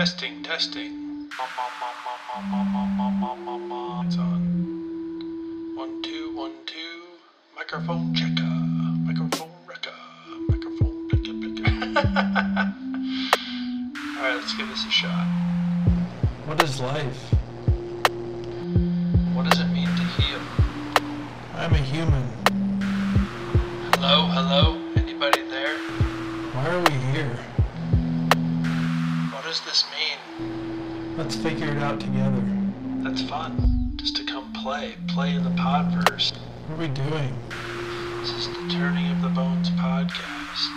Testing, testing. It's on. One, two, one, two. Microphone checker. Microphone wrecker. Microphone blicker blicker. Alright, let's give this a shot. What is life? What does it mean to heal? I'm a human. Hello, hello? Anybody there? Why are we here? Figure it out together. That's fun. Just to come play. Play in the podverse. What are we doing? This is the Turning of the Bones podcast.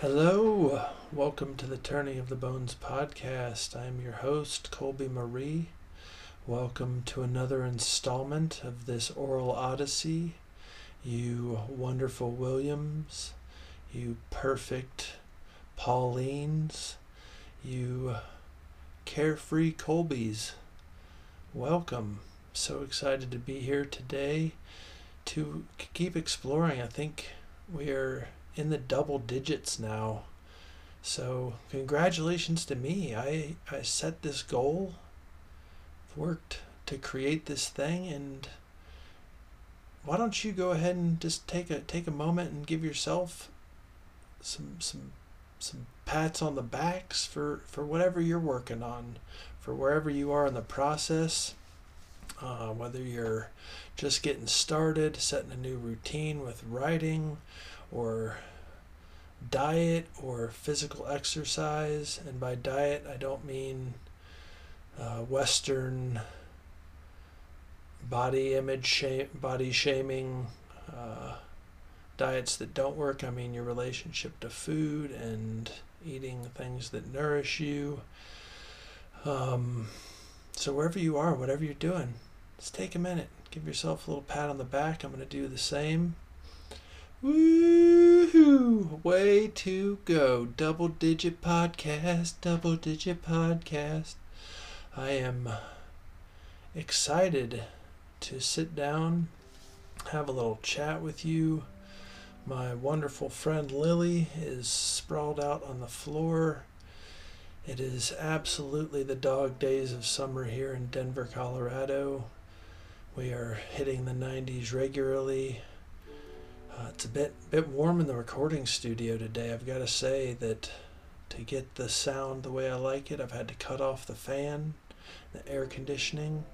Hello. Welcome to the Turning of the Bones podcast. I'm your host, Colby Marie. Welcome to another installment of this oral odyssey. You wonderful Williams, you perfect Paulines, you carefree Colbys. Welcome. So excited to be here today to keep exploring. I think we are in the double digits now. So congratulations to me. I I set this goal, worked to create this thing and why don't you go ahead and just take a take a moment and give yourself some some some pats on the backs for for whatever you're working on, for wherever you are in the process. Uh, whether you're just getting started, setting a new routine with writing, or diet or physical exercise. And by diet, I don't mean uh, Western body image, shame, body shaming, uh, diets that don't work. I mean your relationship to food and eating things that nourish you. Um, so wherever you are, whatever you're doing, just take a minute. Give yourself a little pat on the back. I'm going to do the same. Woohoo! Way to go. Double digit podcast, double digit podcast. I am excited to sit down, have a little chat with you. My wonderful friend Lily is sprawled out on the floor. It is absolutely the dog days of summer here in Denver, Colorado. We are hitting the 90s regularly. Uh, it's a bit bit warm in the recording studio today. I've got to say that to get the sound the way I like it, I've had to cut off the fan, the air conditioning,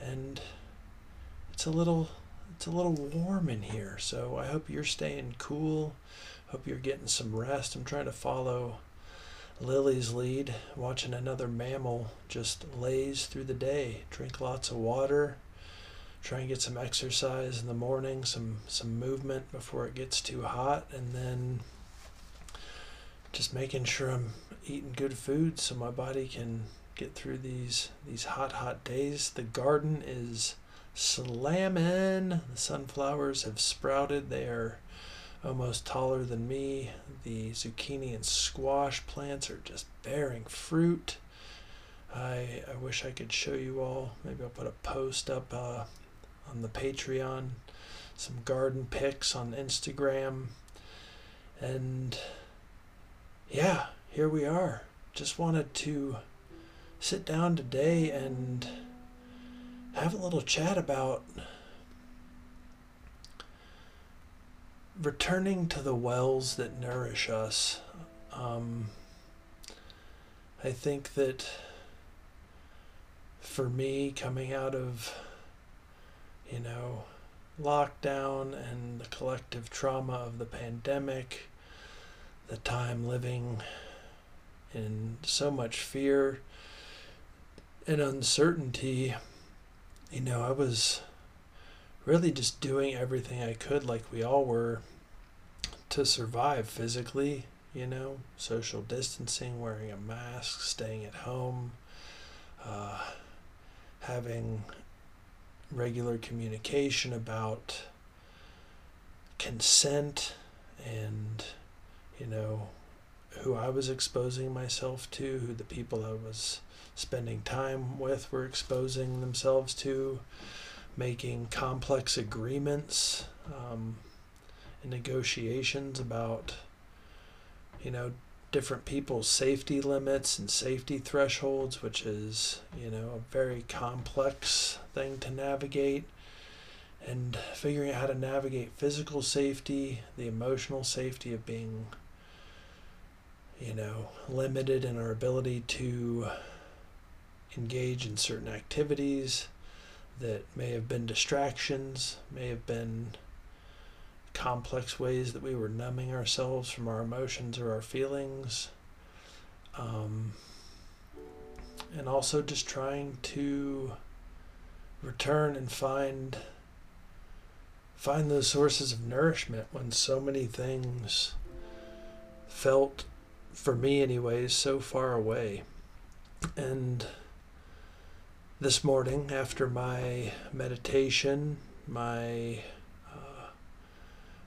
and it's a little it's a little warm in here. So I hope you're staying cool. Hope you're getting some rest. I'm trying to follow Lily's lead, watching another mammal just laze through the day, drink lots of water, try and get some exercise in the morning, some some movement before it gets too hot, and then just making sure I'm eating good food so my body can get through these these hot hot days. The garden is slamming. The sunflowers have sprouted. They are almost taller than me. The zucchini and squash plants are just bearing fruit. I, I wish I could show you all. Maybe I'll put a post up uh, on the Patreon, some garden pics on Instagram. And yeah, here we are. Just wanted to sit down today and have a little chat about returning to the wells that nourish us. Um, I think that for me, coming out of, you know, lockdown and the collective trauma of the pandemic, the time living in so much fear and uncertainty, you know, I was really just doing everything I could, like we all were, to survive physically, you know, social distancing, wearing a mask, staying at home, uh, having regular communication about consent and, you know, who I was exposing myself to, who the people I was spending time with were exposing themselves to, making complex agreements, um, in negotiations about, you know, different people's safety limits and safety thresholds, which is, you know, a very complex thing to navigate. And figuring out how to navigate physical safety, the emotional safety of being, you know, limited in our ability to engage in certain activities that may have been distractions, may have been complex ways that we were numbing ourselves from our emotions or our feelings. Um, and also just trying to return and find find those sources of nourishment when so many things felt for me anyways so far away and this morning after my meditation my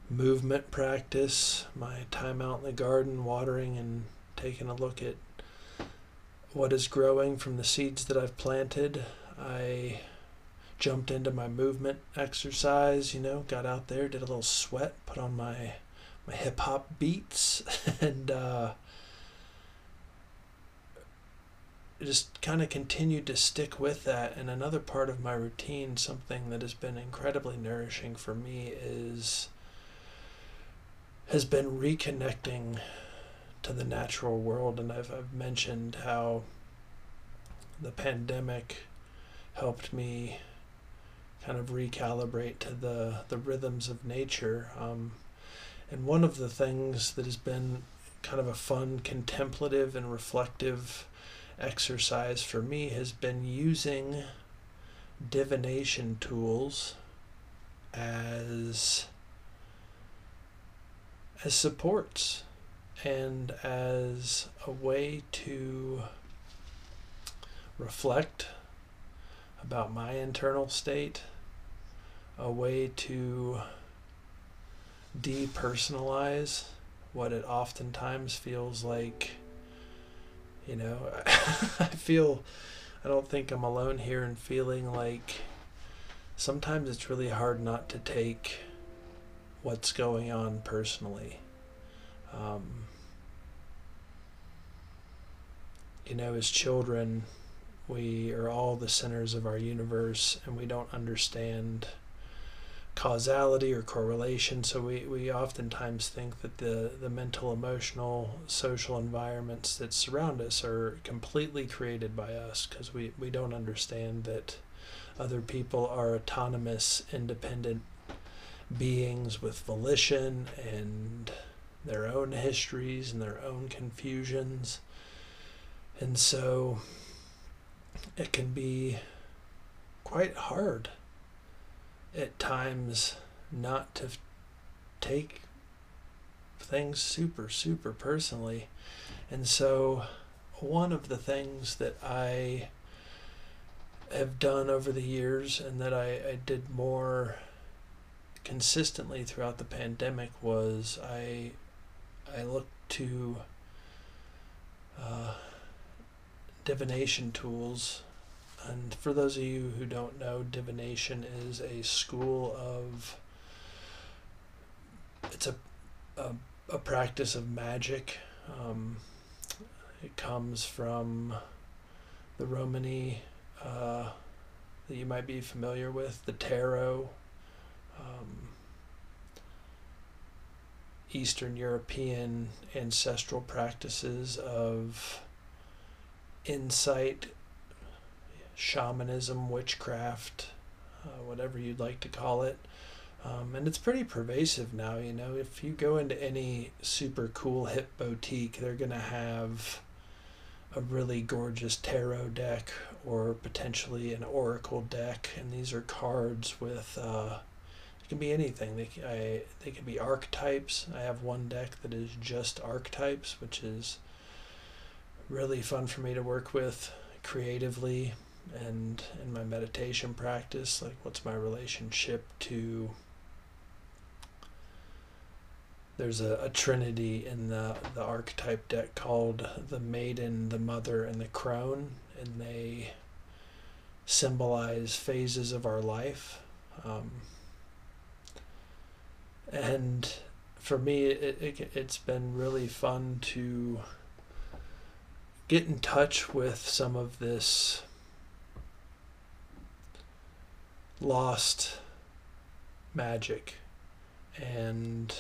movement practice, my time out in the garden, watering and taking a look at what is growing from the seeds that I've planted. I jumped into my movement exercise, you know, got out there, did a little sweat, put on my my hip hop beats and uh, just kind of continued to stick with that. And another part of my routine, something that has been incredibly nourishing for me, is has been reconnecting to the natural world. And I've, I've mentioned how the pandemic helped me kind of recalibrate to the, the rhythms of nature. Um, and one of the things that has been kind of a fun, contemplative, and reflective exercise for me has been using divination tools as as supports and as a way to reflect about my internal state, a way to depersonalize what it oftentimes feels like. You know, I feel, I don't think I'm alone here in feeling like sometimes it's really hard not to take what's going on personally. Um, you know, as children, we are all the centers of our universe and we don't understand causality or correlation. So we, we oftentimes think that the, the mental, emotional, social environments that surround us are completely created by us because we, we don't understand that other people are autonomous, independent beings with volition and their own histories and their own confusions. And so it can be quite hard at times not to take things super, super personally. And so one of the things that I have done over the years and that I, I did more consistently throughout the pandemic was I I looked to uh, divination tools. And for those of you who don't know, divination is a school of it's a a, a practice of magic. Um, it comes from the Romani uh, that you might be familiar with, the tarot, um, Eastern European ancestral practices of insight, shamanism, witchcraft, uh, whatever you'd like to call it. Um, and it's pretty pervasive now, you know. If you go into any super cool hip boutique, they're going to have a really gorgeous tarot deck or potentially an oracle deck. And these are cards with uh, it can be anything. They I, they can be archetypes. I have one deck that is just archetypes, which is really fun for me to work with creatively and in my meditation practice. Like, what's my relationship to? There's a, a trinity in the the archetype deck called the maiden, the mother, and the crone, and they symbolize phases of our life. Um, and for me, it, it, it's been really fun to get in touch with some of this lost magic and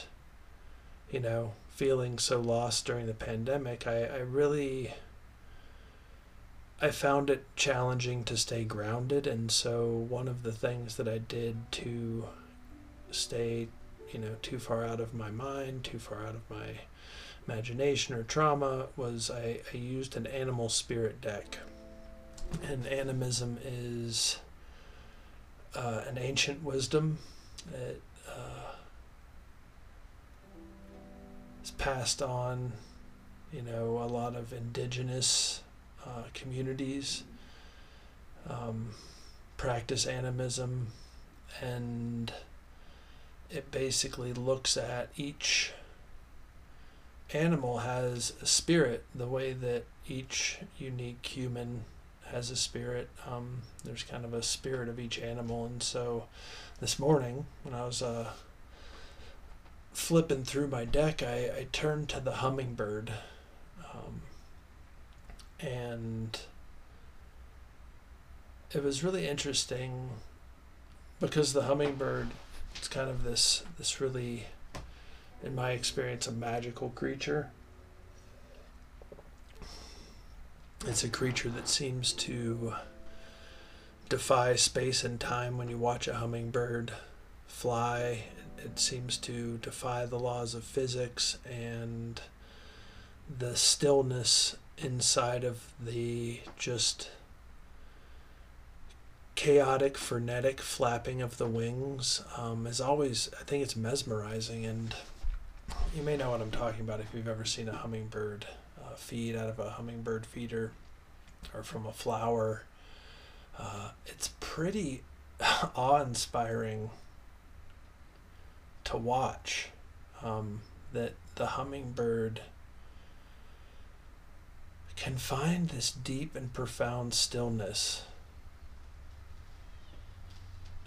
you know feeling so lost during the pandemic i, I really i found it challenging to stay grounded. And so one of the things that i did to stay you know too far out of my mind too far out of my imagination or trauma was i, I used an animal spirit deck. And animism is uh, an ancient wisdom. It uh, is passed on, you know, a lot of indigenous uh, communities um, practice animism, and it basically looks at each animal has a spirit the way that each unique human has a spirit. Um, there's kind of a spirit of each animal, and so this morning when I was uh, flipping through my deck, I, I turned to the hummingbird, um, and it was really interesting because the hummingbird it's kind of this this really in my experience a magical creature It's a creature that seems to defy space and time when you watch a hummingbird fly. It seems to defy the laws of physics and the stillness inside of the just chaotic, frenetic flapping of the wings um, is always, I think it's mesmerizing. And you may know what I'm talking about if you've ever seen a hummingbird feed out of a hummingbird feeder or from a flower. Uh, it's pretty awe inspiring to watch um, that the hummingbird can find this deep and profound stillness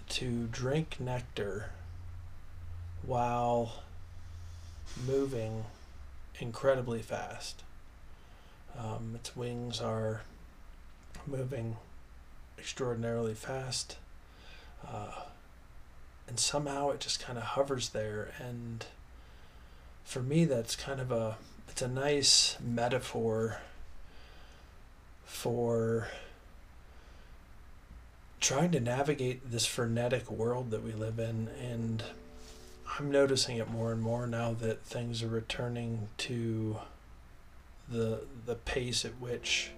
to drink nectar while moving incredibly fast. Um, its wings are moving extraordinarily fast. Uh, and somehow it just kind of hovers there. And for me, that's kind of a it's a nice metaphor for trying to navigate this frenetic world that we live in and I'm noticing it more and more now that things are returning to the the pace at which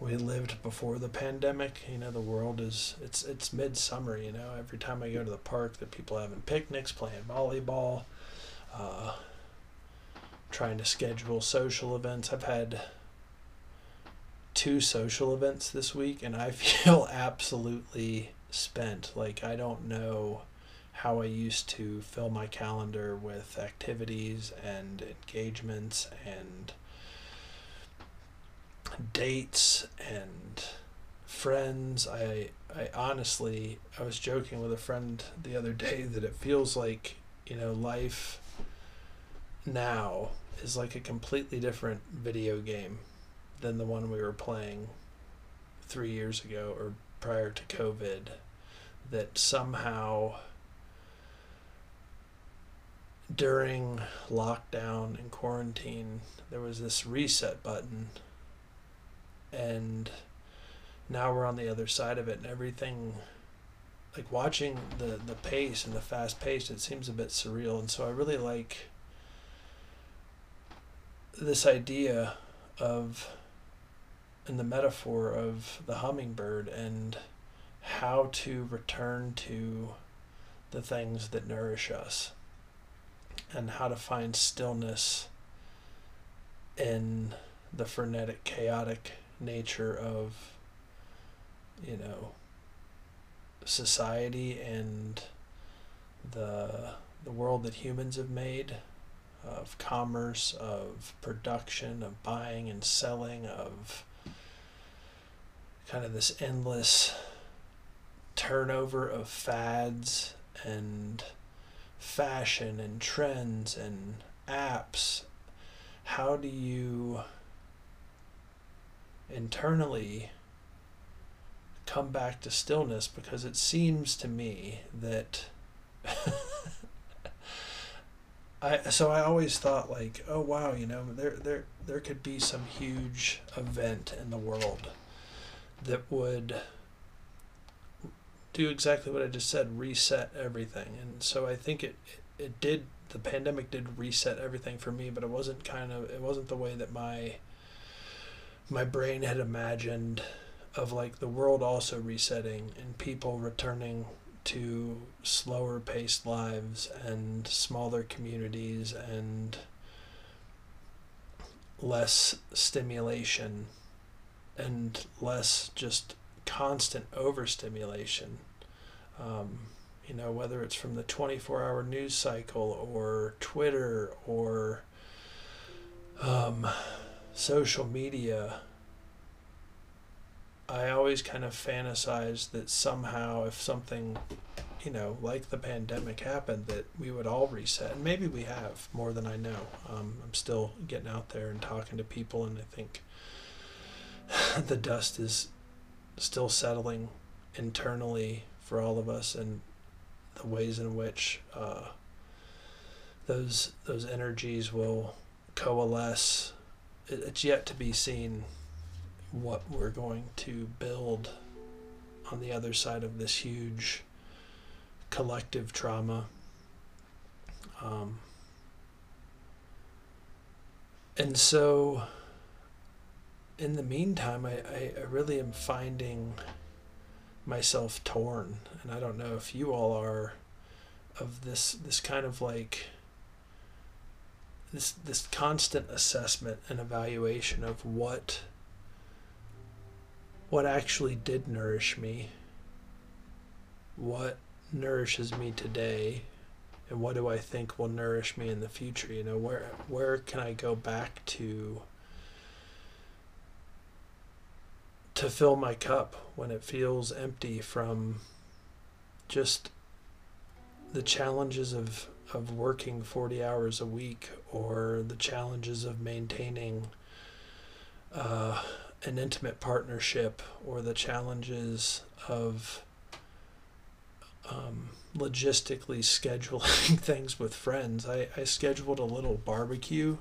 we lived before the pandemic. You know, the world is it's it's midsummer. You know, every time I go to the park, the people having picnics, playing volleyball, uh, trying to schedule social events. I've had two social events this week, and I feel absolutely spent. Like I don't know how I used to fill my calendar with activities and engagements and dates and friends. I I honestly I was joking with a friend the other day that it feels like, you know, life now is like a completely different video game than the one we were playing 3 years ago or prior to COVID that somehow during lockdown and quarantine there was this reset button and now we're on the other side of it and everything like watching the the pace and the fast pace it seems a bit surreal. And so i really like this idea of and the metaphor of the hummingbird and how to return to the things that nourish us and how to find stillness in the frenetic chaotic nature of you know society and the the world that humans have made of commerce of production of buying and selling of kind of this endless turnover of fads and fashion and trends and apps, how do you internally come back to stillness? Because it seems to me that. I, so I always thought like, oh wow, you know, there there there could be some huge event in the world that would do exactly what I just said, reset everything. And so I think it, it, did the pandemic did reset everything for me, but it wasn't kind of it wasn't the way that my my brain had imagined of like the world also resetting and people returning to slower paced lives and smaller communities and less stimulation and less just constant overstimulation. Um, you know, whether it's from the 24 hour news cycle or Twitter or um, social media. I always kind of fantasize that somehow, if something, you know, like the pandemic happened, that we would all reset. And maybe we have more than I know. Um, I'm still getting out there and talking to people, and I think the dust is still settling internally for all of us, and the ways in which uh, those those energies will coalesce. It, it's yet to be seen what we're going to build on the other side of this huge collective trauma. Um, and so in the meantime, I, I, I really am finding myself torn, and I don't know if you all are of this this kind of like this this constant assessment and evaluation of what what actually did nourish me, what nourishes me today, and what do I think will nourish me in the future? You know, where where can I go back to to fill my cup when it feels empty from just the challenges of of working 40 hours a week or the challenges of maintaining uh, an intimate partnership or the challenges of um, logistically scheduling things with friends. I, I scheduled a little barbecue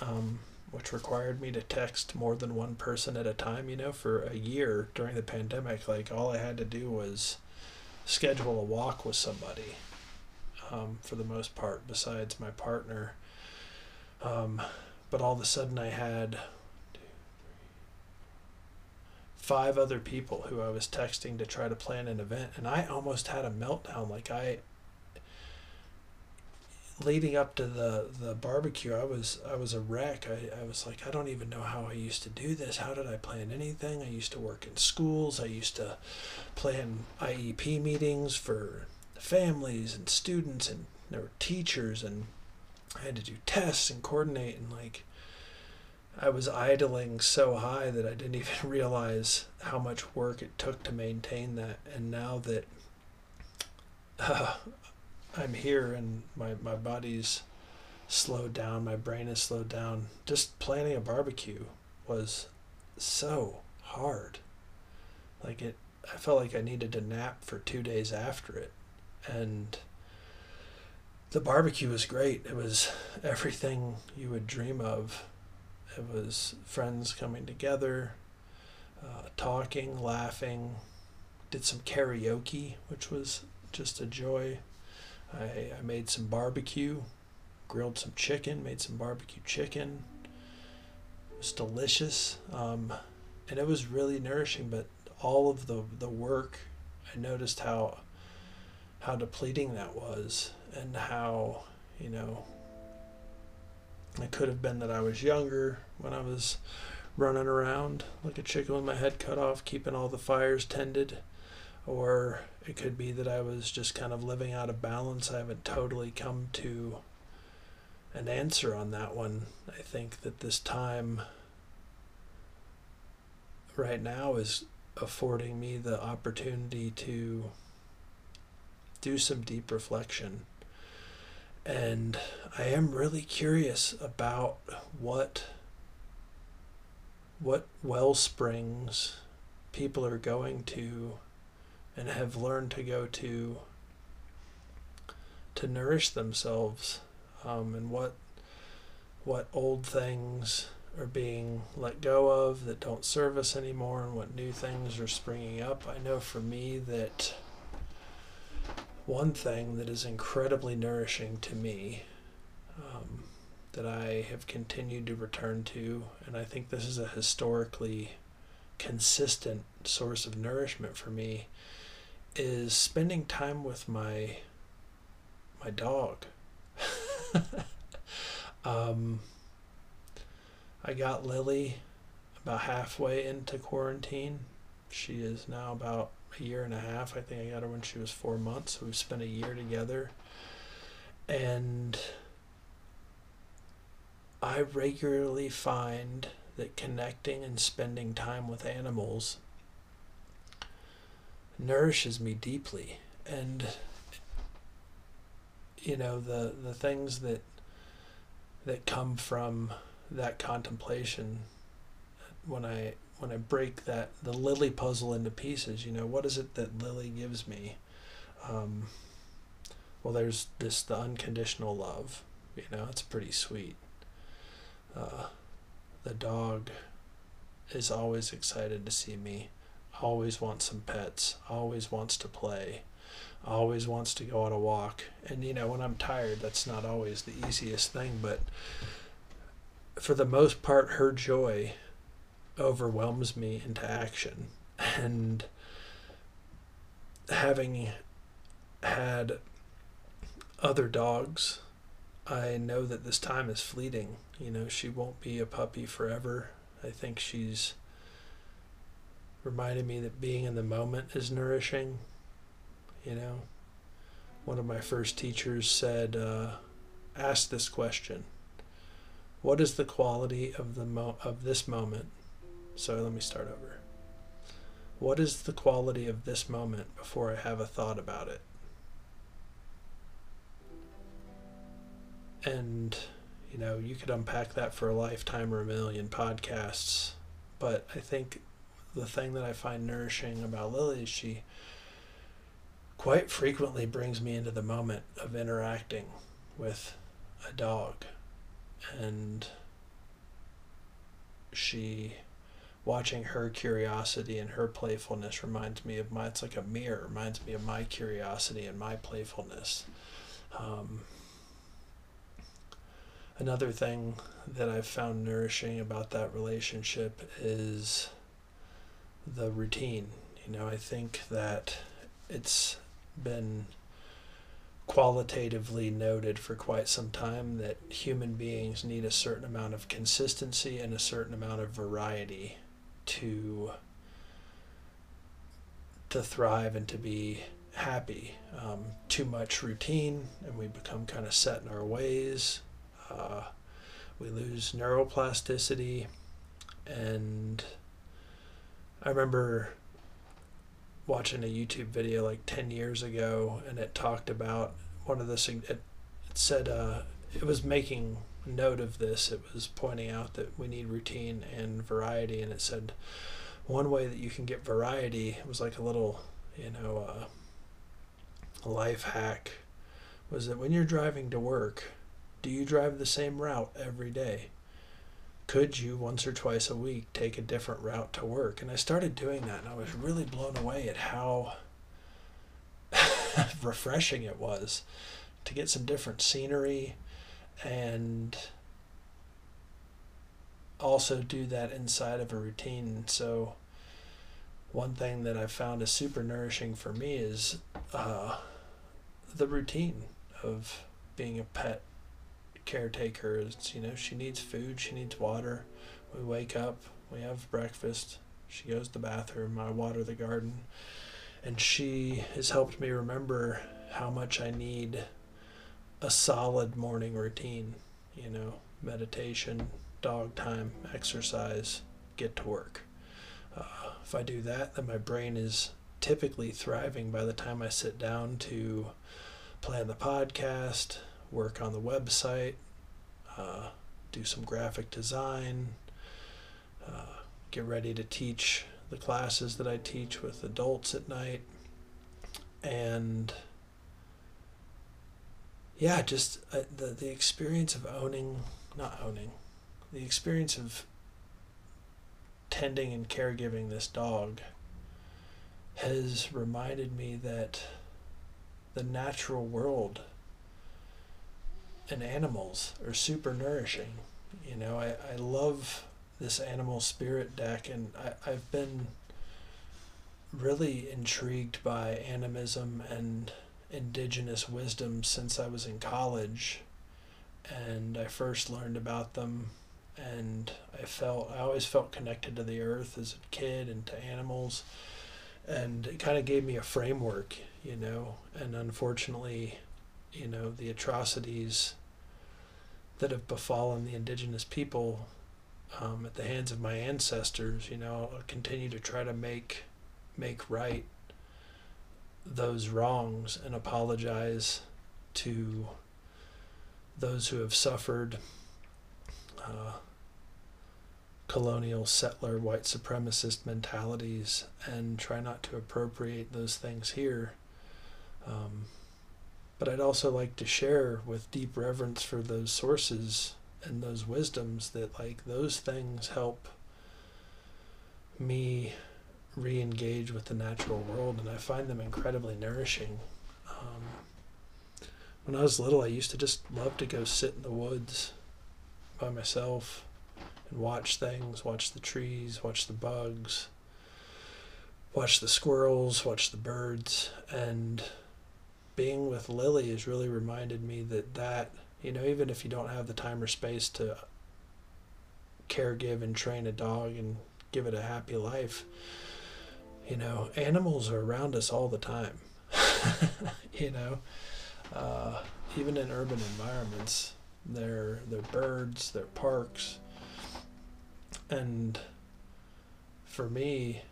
um, which required me to text more than one person at a time, you know, for a year during the pandemic. Like, all I had to do was schedule a walk with somebody um, for the most part, besides my partner. Um, but all of a sudden, I had five other people who I was texting to try to plan an event, and I almost had a meltdown. Like, I leading up to the the barbecue i was i was a wreck I, I was like i don't even know how i used to do this how did i plan anything i used to work in schools i used to plan iep meetings for families and students and there were teachers and i had to do tests and coordinate and like i was idling so high that i didn't even realize how much work it took to maintain that and now that uh, I'm here and my, my body's slowed down, my brain is slowed down. Just planning a barbecue was so hard. Like it I felt like I needed to nap for 2 days after it. And the barbecue was great. It was everything you would dream of. It was friends coming together, uh, talking, laughing, did some karaoke, which was just a joy. I, I made some barbecue, grilled some chicken, made some barbecue chicken. It was delicious. Um, and it was really nourishing, but all of the, the work, I noticed how how depleting that was and how, you know, it could have been that I was younger when I was running around like a chicken with my head cut off, keeping all the fires tended or it could be that I was just kind of living out of balance. I haven't totally come to an answer on that one. I think that this time right now is affording me the opportunity to do some deep reflection And I am really curious about what what well springs people are going to and have learned to go to to nourish themselves um, and what what old things are being let go of that don't serve us anymore and what new things are springing up. I know for me that one thing that is incredibly nourishing to me um, that I have continued to return to, and I think this is a historically consistent source of nourishment for me, is spending time with my my dog. um, I got Lily about halfway into quarantine. She is now about a year and a half. I think I got her when she was four months. So we've spent a year together. And I regularly find that connecting and spending time with animals nourishes me deeply. And you know, the, the things that that come from that contemplation when I when I break that the Lily puzzle into pieces, you know, what is it that Lily gives me? Um, well, there's this the unconditional love. You know, it's pretty sweet. Uh, the dog is always excited to see me. Always wants some pets. Always wants to play. Always wants to go on a walk. And you know, when I'm tired, that's not always the easiest thing, but for the most part, her joy overwhelms me into action. And having had other dogs, I know that this time is fleeting. You know, she won't be a puppy forever. I think she's reminded me that being in the moment is nourishing. You know, one of my first teachers said, uh, ask this question what is the quality of the mo- of this moment? So let me start over. What is the quality of this moment before I have a thought about it? And you know, you could unpack that for a lifetime or a million podcasts, but I think the thing that I find nourishing about Lily is she quite frequently brings me into the moment of interacting with a dog and she watching her curiosity and her playfulness reminds me of my it's like a mirror reminds me of my curiosity and my playfulness. Um, another thing that i've found nourishing about that relationship is the routine. You know i think that it's been qualitatively noted for quite some time that human beings need a certain amount of consistency and a certain amount of variety to to thrive and to be happy. Um, too much routine, and we become kind of set in our ways. Uh, we lose neuroplasticity, and I remember watching a YouTube video like 10 years ago and it talked about one of the it, it said uh, it was making note of this it was pointing out that we need routine and variety and it said one way that you can get variety was like a little you know uh, life hack was that when you're driving to work do you drive the same route every day could you once or twice a week take a different route to work? And I started doing that and I was really blown away at how refreshing it was to get some different scenery and also do that inside of a routine. So, one thing that I've found is super nourishing for me is uh, the routine of being a pet caretaker. It's, you know, she needs food, she needs water. We wake up, we have breakfast, she goes to the bathroom, I water the garden. And she has helped me remember how much I need a solid morning routine, you know, meditation, dog time, exercise, get to work. Uh, if I do that, then my brain is typically thriving by the time I sit down to plan the podcast, work on the website, uh, do some graphic design, uh, get ready to teach the classes that I teach with adults at night. And yeah, just uh, the, the experience of owning, not owning, the experience of tending and caregiving this dog has reminded me that the natural world and animals are super nourishing. You know, I, I love this animal spirit deck, and I, I've been really intrigued by animism and indigenous wisdom since I was in college. And I first learned about them, and I felt I always felt connected to the earth as a kid and to animals, and it kind of gave me a framework, you know. And unfortunately, you know, the atrocities that have befallen the indigenous people um, at the hands of my ancestors, you know, I'll continue to try to make make right those wrongs and apologize to those who have suffered uh, colonial settler white supremacist mentalities and try not to appropriate those things here. Um, but I'd also like to share with deep reverence for those sources and those wisdoms that like those things help me re-engage with the natural world and i find them incredibly nourishing. Um, when i was little i used to just love to go sit in the woods by myself and watch things watch the trees watch the bugs watch the squirrels watch the birds and being with lily has really reminded me that that you know even if you don't have the time or space to care give and train a dog and give it a happy life you know animals are around us all the time you know uh, even in urban environments they're they're birds they're parks. And for me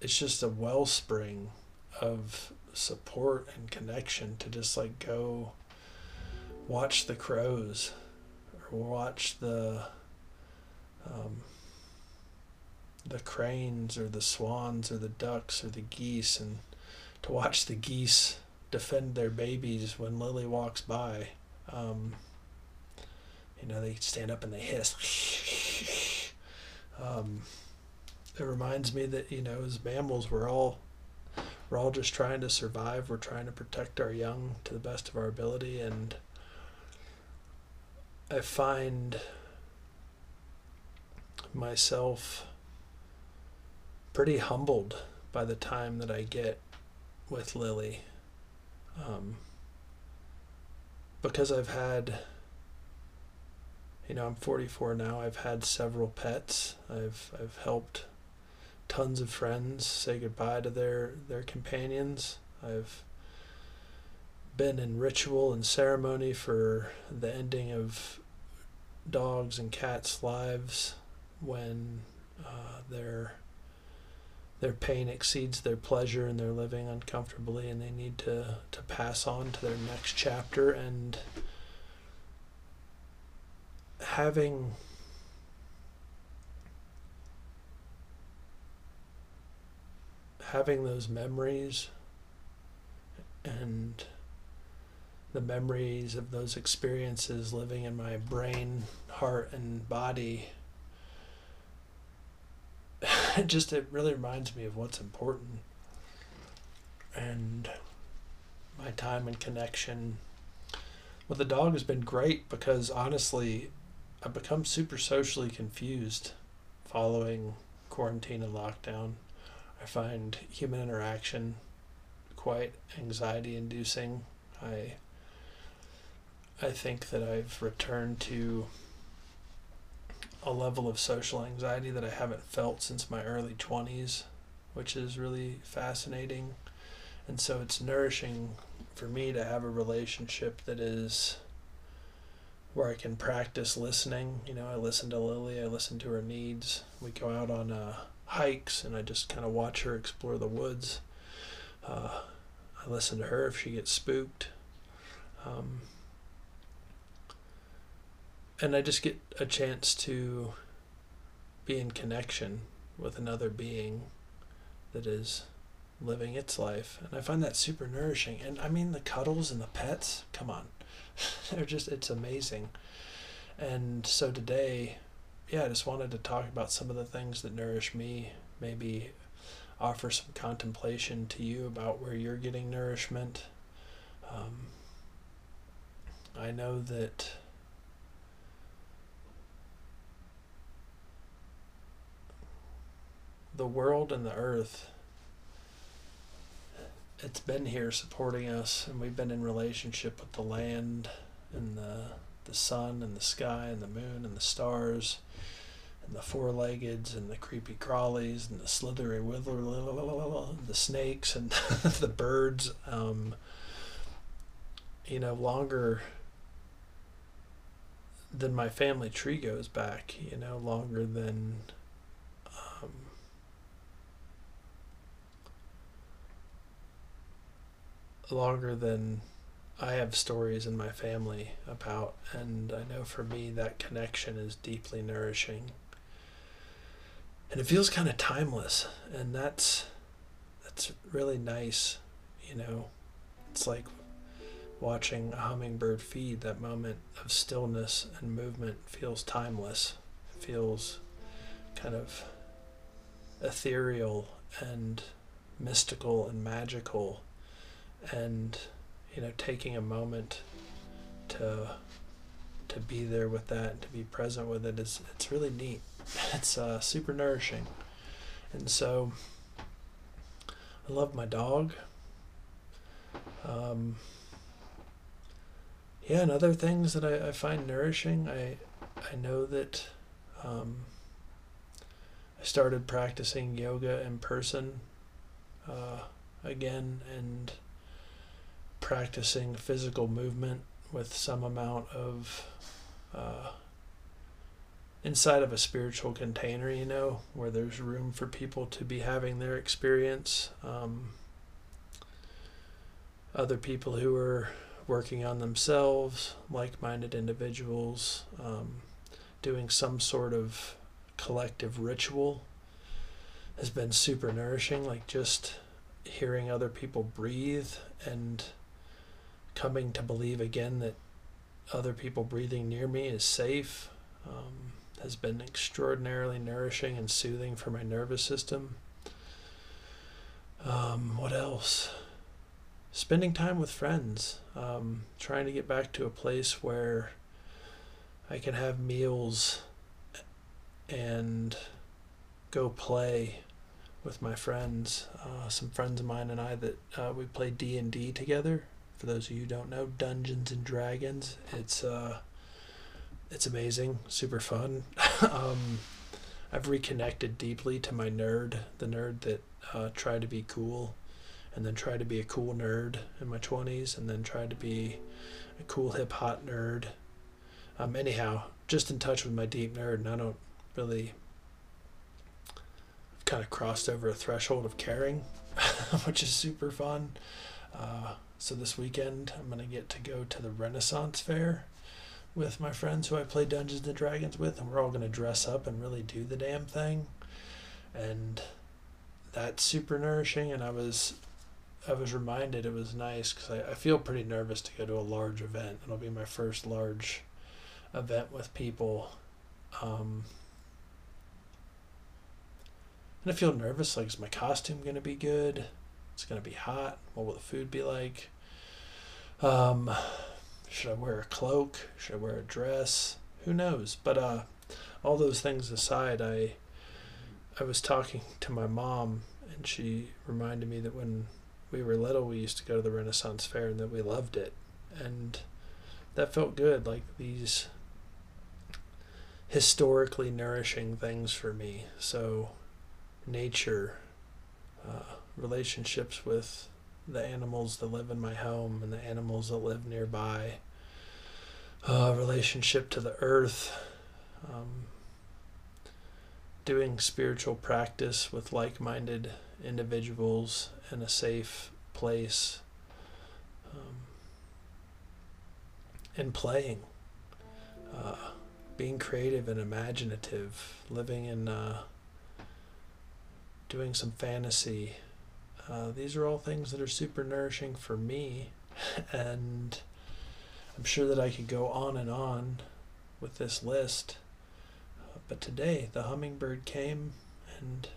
it's just a wellspring of support and connection to just like go watch the crows or watch the um, the cranes or the swans or the ducks or the geese and to watch the geese defend their babies when Lily walks by. Um, you know, they stand up and they hiss. um, it reminds me that, you know, as mammals, we're all we're all just trying to survive. We're trying to protect our young to the best of our ability. And I find myself pretty humbled by the time that I get with Lily. Um, because I've had, you know, I'm 44 now. I've had several pets. I've I've helped tons of friends say goodbye to their their companions. I've been in ritual and ceremony for the ending of dogs and cats' lives when uh, their their pain exceeds their pleasure and they're living uncomfortably and they need to, to pass on to their next chapter. And having having those memories and the memories of those experiences living in my brain, heart, and body, it just it really reminds me of what's important and my time and connection with the dog has been great because honestly, I've become super socially confused following quarantine and lockdown. I find human interaction quite anxiety inducing. I I think that I've returned to a level of social anxiety that I haven't felt since my early 20s, which is really fascinating. And so it's nourishing for me to have a relationship that is where I can practice listening. You know, I listen to Lily, I listen to her needs. We go out on uh, hikes and I just kind of watch her explore the woods. Uh, I listen to her if she gets spooked. Um, and I just get a chance to be in connection with another being that is living its life. And I find that super nourishing. And I mean, the cuddles and the pets, come on. They're just, it's amazing. And so today, yeah, I just wanted to talk about some of the things that nourish me, maybe offer some contemplation to you about where you're getting nourishment. Um, I know that the world and the earth it's been here supporting us and we've been in relationship with the land and the the sun and the sky and the moon and the stars and the four-leggeds and the creepy crawlies and the slithery wither the snakes and the birds um, you know longer than my family tree goes back you know longer than longer than I have stories in my family about, and I know for me that connection is deeply nourishing. And it feels kind of timeless, and that's that's really nice, you know. It's like watching a hummingbird feed. That moment of stillness and movement feels timeless. It feels kind of ethereal and mystical and magical and you know taking a moment to to be there with that and to be present with it is it's really neat. It's uh, super nourishing. And so i love my dog. Um, yeah and other things that I, I find nourishing i i know that um, i started practicing yoga in person uh, again and practicing physical movement with some amount of uh, inside of a spiritual container, you know, where there's room for people to be having their experience. Um, other people who are working on themselves, like minded individuals, um, doing some sort of collective ritual has been super nourishing. Like just hearing other people breathe and coming to believe again that other people breathing near me is safe um, has been extraordinarily nourishing and soothing for my nervous system. Um, what else? Spending time with friends, um, trying to get back to a place where I can have meals and go play with my friends. Uh, some friends of mine and I that uh, we play D and D together for those of you who don't know, Dungeons and Dragons. It's uh, it's amazing, super fun. um, I've reconnected deeply to my nerd, the nerd that uh, tried to be cool, and then tried to be a cool nerd in my twenties, and then tried to be a cool hip hop nerd. Um, anyhow, just in touch with my deep nerd, and I don't really I've kind of crossed over a threshold of caring, which is super fun. Uh, so this weekend, I'm going to get to go to the Renaissance Fair with my friends who I play Dungeons and Dragons with, and we're all going to dress up and really do the damn thing. And that's super nourishing. And I was, I was reminded it was nice because I, I feel pretty nervous to go to a large event. It'll be my first large event with people. Um, and I feel nervous. Like, is my costume going to be good? It's going to be hot. What will the food be like? Um, should I wear a cloak? Should I wear a dress? Who knows? But uh, all those things aside, I I was talking to my mom, and she reminded me that when we were little, we used to go to the Renaissance Fair, and that we loved it, and that felt good. Like these historically nourishing things for me. So, nature, uh, relationships with the animals that live in my home and the animals that live nearby, uh, relationship to the earth, um, doing spiritual practice with like minded individuals in a safe place. Um, in playing, uh, being creative and imaginative, living in, uh, doing some fantasy. Uh, these are all things that are super nourishing for me, and I'm sure that I could go on and on with this list. Uh, but today, the hummingbird came and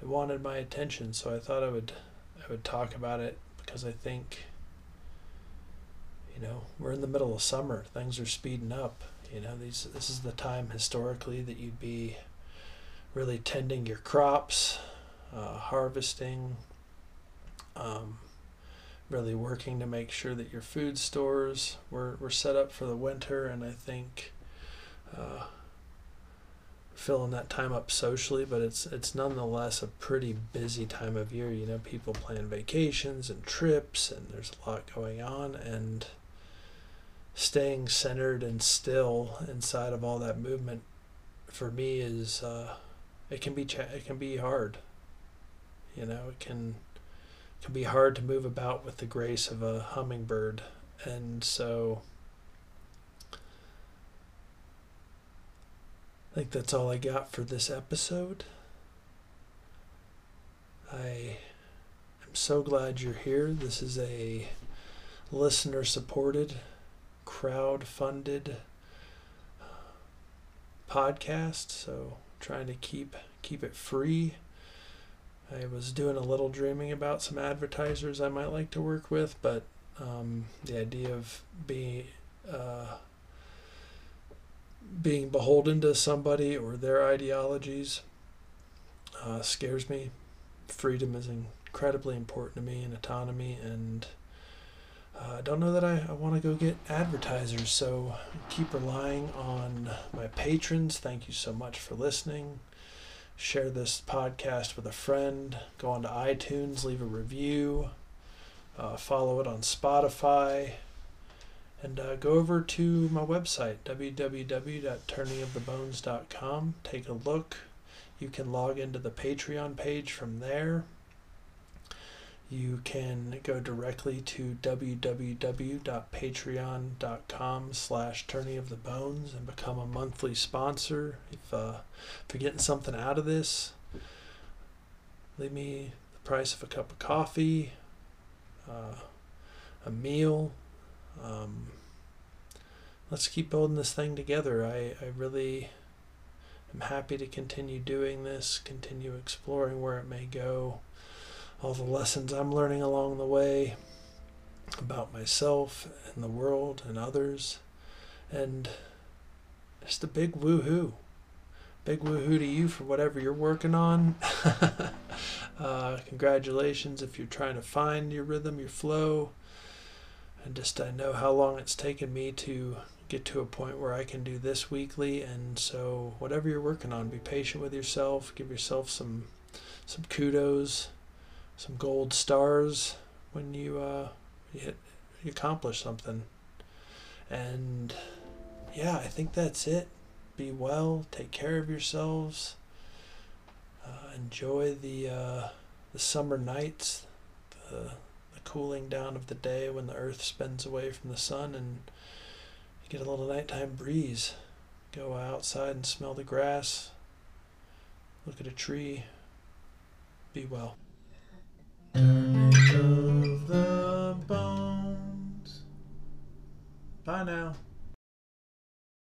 it wanted my attention, so I thought I would I would talk about it because I think you know we're in the middle of summer things are speeding up you know these this is the time historically that you'd be really tending your crops uh, harvesting um, really working to make sure that your food stores were, were set up for the winter and i think uh, filling that time up socially, but it's it's nonetheless a pretty busy time of year. You know, people plan vacations and trips, and there's a lot going on, and staying centered and still inside of all that movement for me is uh, it can be it can be hard. You know, it can can be hard to move about with the grace of a hummingbird, and so I think that's all I got for this episode. I am so glad you're here. This is a listener supported, crowd funded uh, podcast, so trying to keep keep it free. I was doing a little dreaming about some advertisers I might like to work with, but um, the idea of being uh, being beholden to somebody or their ideologies uh, scares me. Freedom is incredibly important to me and autonomy, and uh, I don't know that I, I want to go get advertisers, so keep relying on my patrons. Thank you so much for listening. Share this podcast with a friend. Go on to iTunes, leave a review, uh, follow it on Spotify and uh, go over to my website www.turningofthebones.com take a look. You can log into the patreon page from there you can go directly to www.patreon.com slash turning of the bones and become a monthly sponsor if, uh, if you're getting something out of this leave me the price of a cup of coffee uh, a meal um, let's keep building this thing together. I, I really am happy to continue doing this, continue exploring where it may go, all the lessons I'm learning along the way about myself and the world and others, and just a big woohoo. Big woohoo to you for whatever you're working on. uh, congratulations if you're trying to find your rhythm, your flow. And just I know how long it's taken me to get to a point where I can do this weekly. And so whatever you're working on be patient with yourself. Give yourself some some kudos some gold stars when you uh you, hit, you accomplish something and yeah I think that's it be well take care of yourselves uh, enjoy the uh, the summer nights the cooling down of the day when the earth spins away from the sun and you get a little nighttime breeze. Go outside and smell the grass, look at a tree, be well. Turning of the bones. Bye now.